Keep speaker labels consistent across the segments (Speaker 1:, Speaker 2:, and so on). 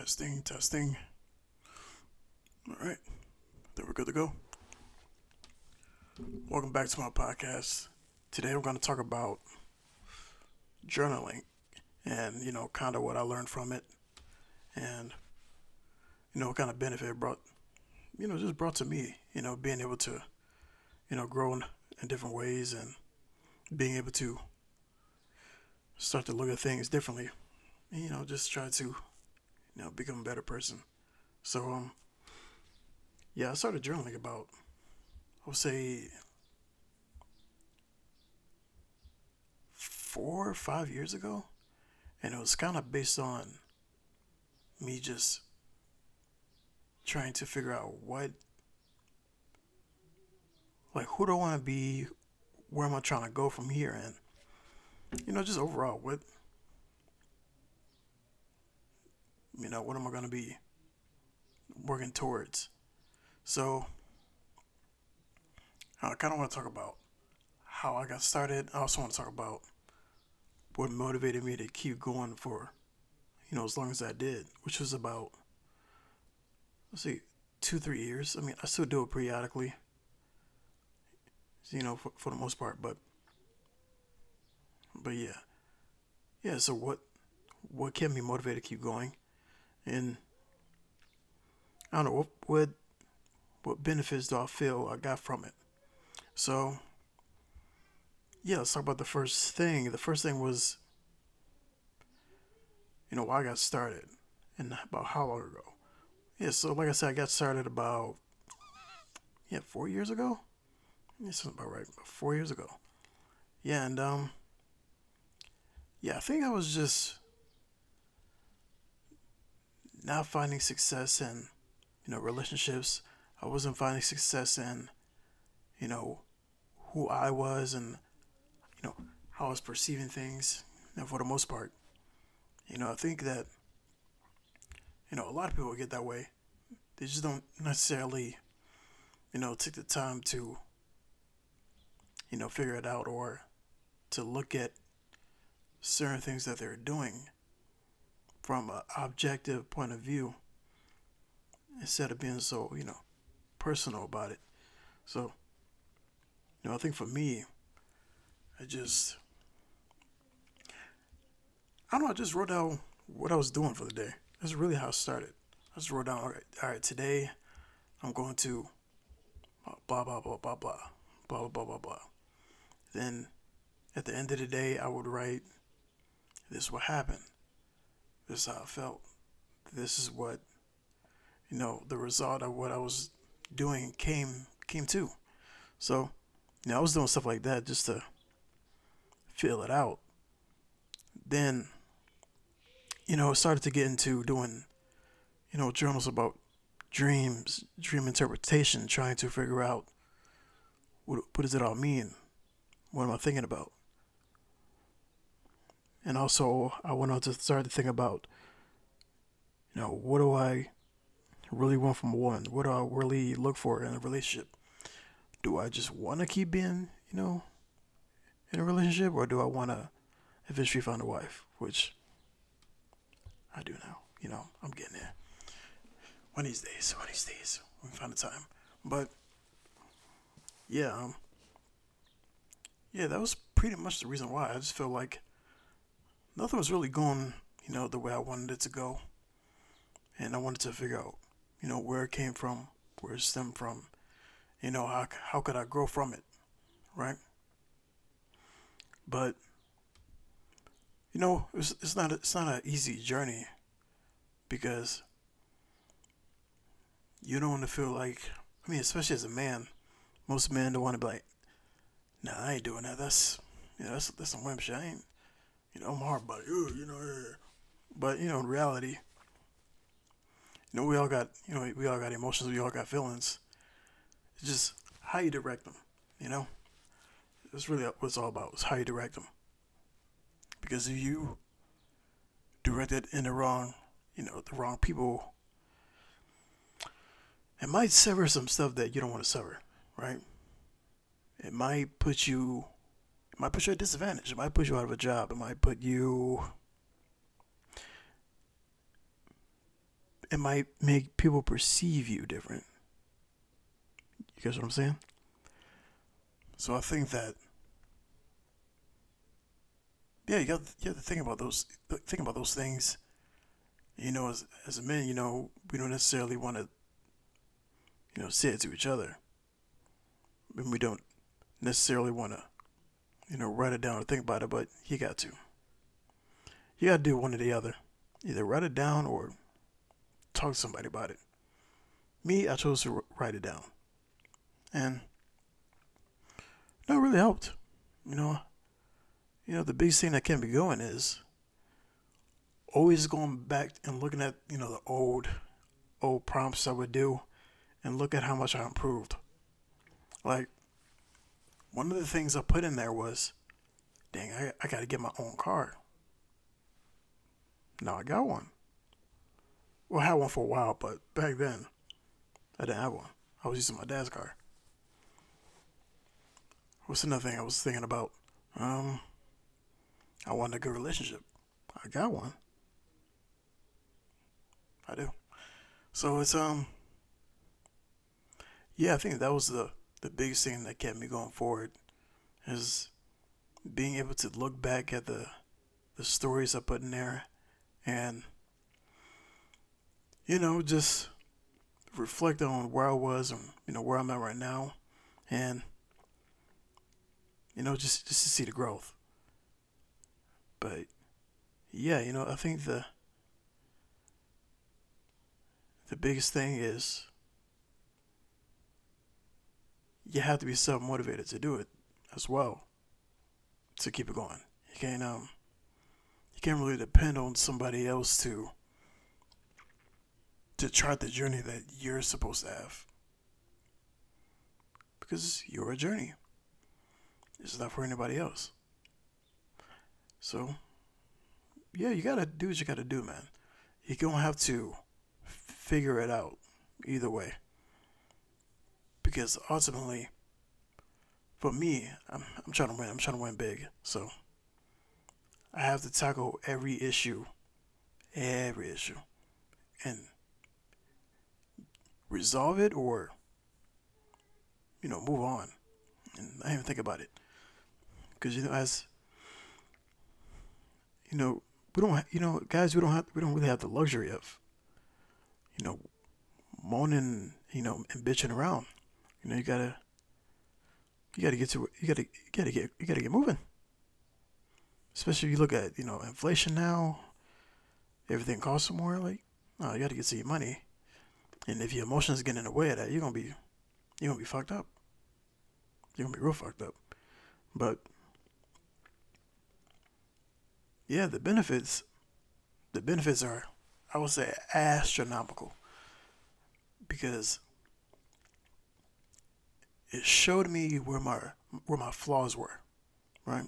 Speaker 1: Testing, testing. All right, then we're good to go. Welcome back to my podcast. Today we're going to talk about journaling and, you know, kind of what I learned from it and, you know, what kind of benefit it brought, you know, just brought to me, you know, being able to, you know, grow in, in different ways and being able to start to look at things differently. You know, just try to, you know, become a better person. So, um, yeah, I started journaling about, I would say, four or five years ago. And it was kind of based on me just trying to figure out what, like, who do I want to be? Where am I trying to go from here? And, you know, just overall, what, you know, what am I going to be working towards? So, I kind of want to talk about how I got started. I also want to talk about what motivated me to keep going for, you know, as long as I did, which was about, let's see, two, three years. I mean, I still do it periodically, you know, for, for the most part, but, but yeah. Yeah, so what, what kept me motivated to keep going? And I don't know, what, what, what benefits do I feel I got from it? So, yeah, let's talk about the first thing. The first thing was, you know, why I got started and about how long ago. Yeah, so like I said, I got started about, yeah, four years ago. This is about right. About four years ago. Yeah, and, um, yeah, I think I was just not finding success in, you know, relationships. I wasn't finding success in, you know, who I was and you know how I was perceiving things. And for the most part, you know, I think that you know a lot of people get that way. They just don't necessarily, you know, take the time to, you know, figure it out or to look at certain things that they're doing from an objective point of view instead of being so, you know, personal about it. So, you know, I think for me, I just, I don't know, I just wrote down what I was doing for the day. That's really how it started. I just wrote down, all right, all right, today I'm going to uh, blah, blah, blah, blah, blah, blah, blah, blah, blah. Then at the end of the day, I would write, this will what happened. This is how I felt. This is what, you know, the result of what I was doing came came to. So, you know, I was doing stuff like that just to feel it out. Then, you know, I started to get into doing, you know, journals about dreams, dream interpretation, trying to figure out what, what does it all mean? What am I thinking about? And also, I went on to start to think about, you know, what do I really want from a woman? What do I really look for in a relationship? Do I just want to keep being, you know, in a relationship, or do I want to eventually find a wife? Which I do now. You know, I'm getting there. One of these days, one of these days, we find the time. But yeah, um, yeah, that was pretty much the reason why. I just felt like nothing was really going, you know, the way I wanted it to go, and I wanted to figure out, you know, where it came from, where it stemmed from, you know, how how could I grow from it, right? But you know, it's it's not it's not an easy journey because you don't want to feel like I mean, especially as a man, most men don't want to be like, "Nah, I ain't doing that. That's you know, that's that's some wimp shit. I ain't, you know, I'm hard body, you know." But you know, in reality, you know, we all got you know, we all got emotions, we all got feelings. It's just how you direct them, you know. That's really what it's all about. Is how you direct them. Because if you direct it in the wrong, you know, the wrong people, it might sever some stuff that you don't want to sever, right? It might put you, might put you at disadvantage. It might put you out of a job. It might put you it might make people perceive you different. You guess what I'm saying? So I think that yeah, you got you have to think about those think about those things. You know, as as a man, you know, we don't necessarily want to you know say it to each other. And we don't necessarily want to you know write it down or think about it, but you got to. You got to do one or the other. Either write it down or talk to somebody about it. Me, I chose to write it down. And that really helped. You know, you know, the biggest thing that can be going is always going back and looking at, you know, the old old prompts I would do and look at how much I improved. Like one of the things I put in there was, dang, I, I gotta get my own car. Now I got one. Well, I had one for a while, but back then, I didn't have one. I was using my dad's car. What's another thing I was thinking about? Um, I wanted a good relationship. I got one. I do. So it's um. Yeah, I think that was the the biggest thing that kept me going forward, is being able to look back at the the stories I put in there, and you know, just reflect on where I was and you know where I'm at right now, and you know just just to see the growth. But yeah, you know, I think the the biggest thing is you have to be self motivated to do it as well to keep it going. You can't um you can't really depend on somebody else to to chart the journey that you're supposed to have. Because you're a journey. It's not for anybody else. So, yeah, you gotta do what you gotta do, man. You're gonna have to figure it out either way. Because ultimately, for me, I'm, I'm trying to win. I'm trying to win big. So, I have to tackle every issue, every issue, and resolve it or you know move on and not even think about it because you know as you know we don't you know guys we don't have we don't really have the luxury of you know moaning you know and bitching around you know you gotta you gotta get to you gotta you gotta get you gotta get moving especially if you look at you know inflation now everything costs more like oh you gotta get to your money and if your emotions get in the way of that, you're gonna be you're gonna be fucked up. You're gonna be real fucked up. But yeah, the benefits the benefits are I would say astronomical. Because it showed me where my where my flaws were, right?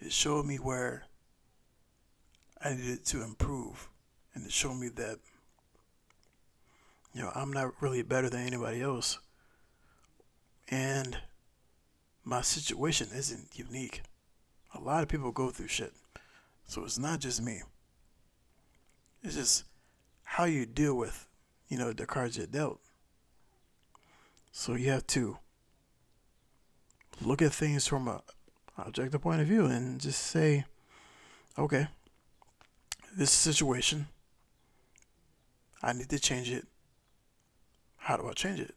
Speaker 1: It showed me where I needed to improve, and it showed me that you know, I'm not really better than anybody else. And my situation isn't unique. A lot of people go through shit. So it's not just me. It's just how you deal with, you know, the cards you're dealt. So you have to look at things from a objective point of view and just say, okay, this situation, I need to change it how do I change it?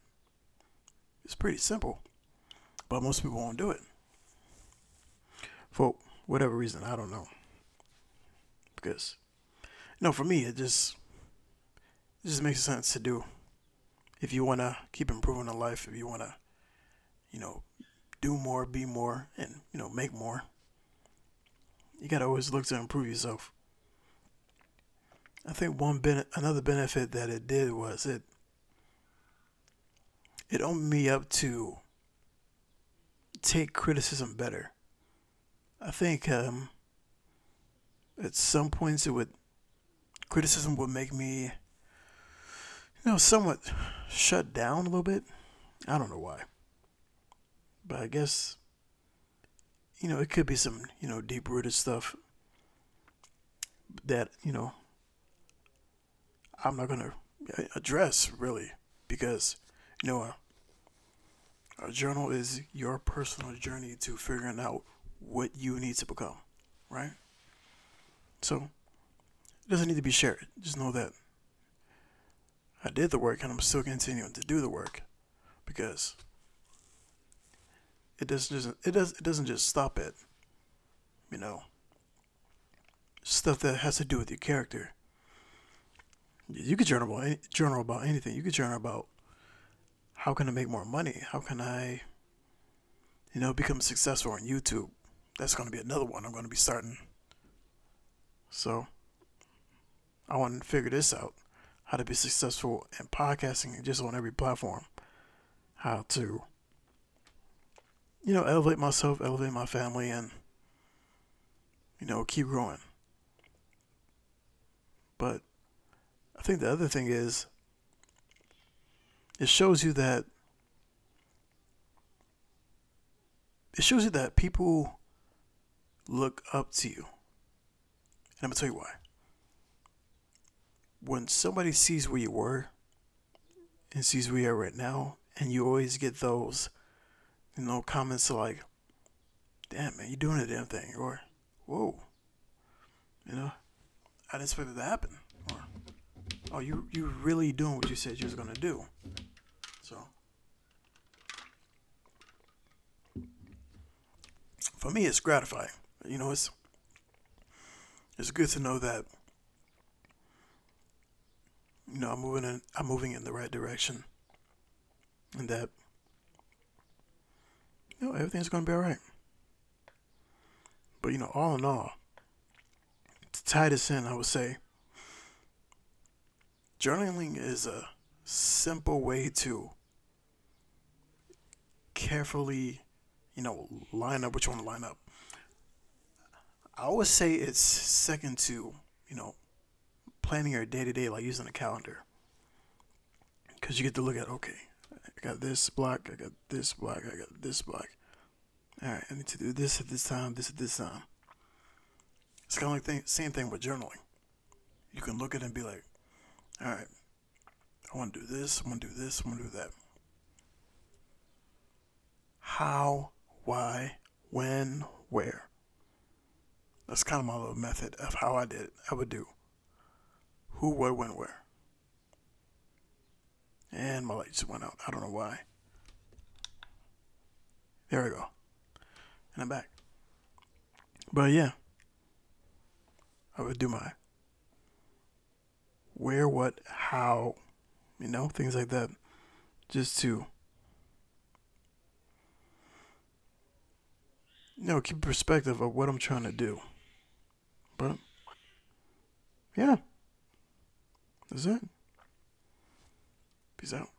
Speaker 1: It's pretty simple, but most people won't do it. For whatever reason, I don't know. Because, you know, for me, it just, it just makes sense to do. If you want to keep improving in life, if you want to, you know, do more, be more, and, you know, make more, you got to always look to improve yourself. I think one ben- another benefit that it did was it it opened me up to take criticism better. I think um, at some points it would criticism would make me, know, somewhat shut down a little bit. I don't know why, but I guess you know it could be some you know deep rooted stuff that you know I'm not gonna uh, address really because you know a, a journal is your personal journey to figuring out what you need to become, right? So it doesn't need to be shared. Just know that I did the work and I'm still continuing to do the work because it doesn't just it does it doesn't just stop at you know stuff that has to do with your character. You could journal about journal about anything. You could journal about how can I make more money? How can I, you know, become successful on YouTube? That's going to be another one I'm going to be starting. So I want to figure this out: how to be successful in podcasting, just on every platform. How to, you know, elevate myself, elevate my family, and you know, keep growing. But I think the other thing is it shows you that it shows you that people look up to you. And I'm gonna tell you why. When somebody sees where you were and sees where you are right now, and you always get those, you know, comments like, damn man, you're doing a damn thing, or whoa. You know, I didn't expect it to happen. Or, oh, you you really doing what you said you was gonna do. So, for me, it's gratifying. You know, it's it's good to know that you know I'm moving in I'm moving in the right direction, and that you know everything's gonna be all right. But you know, all in all, to tie this in, I would say journaling is a simple way to carefully, you know, line up what you want to line up. I always say it's second to, you know, planning your day to day, like using a calendar. Because you get to look at, okay, I got this block, I got this block, I got this block. All right, I need to do this at this time, this at this time. It's kind of like the same thing with journaling. You can look at it and be like, all right, I want to do this, I want to do this, I want to do that. How, why, when, where. That's kind of my little method of how I did it. I would do who, what, when, where. And my lights went out. I don't know why. There we go. And I'm back. But yeah. I would do my where, what, how, you know, things like that, just to, you know, keep perspective of what I'm trying to do. But, yeah, that's it. Peace out.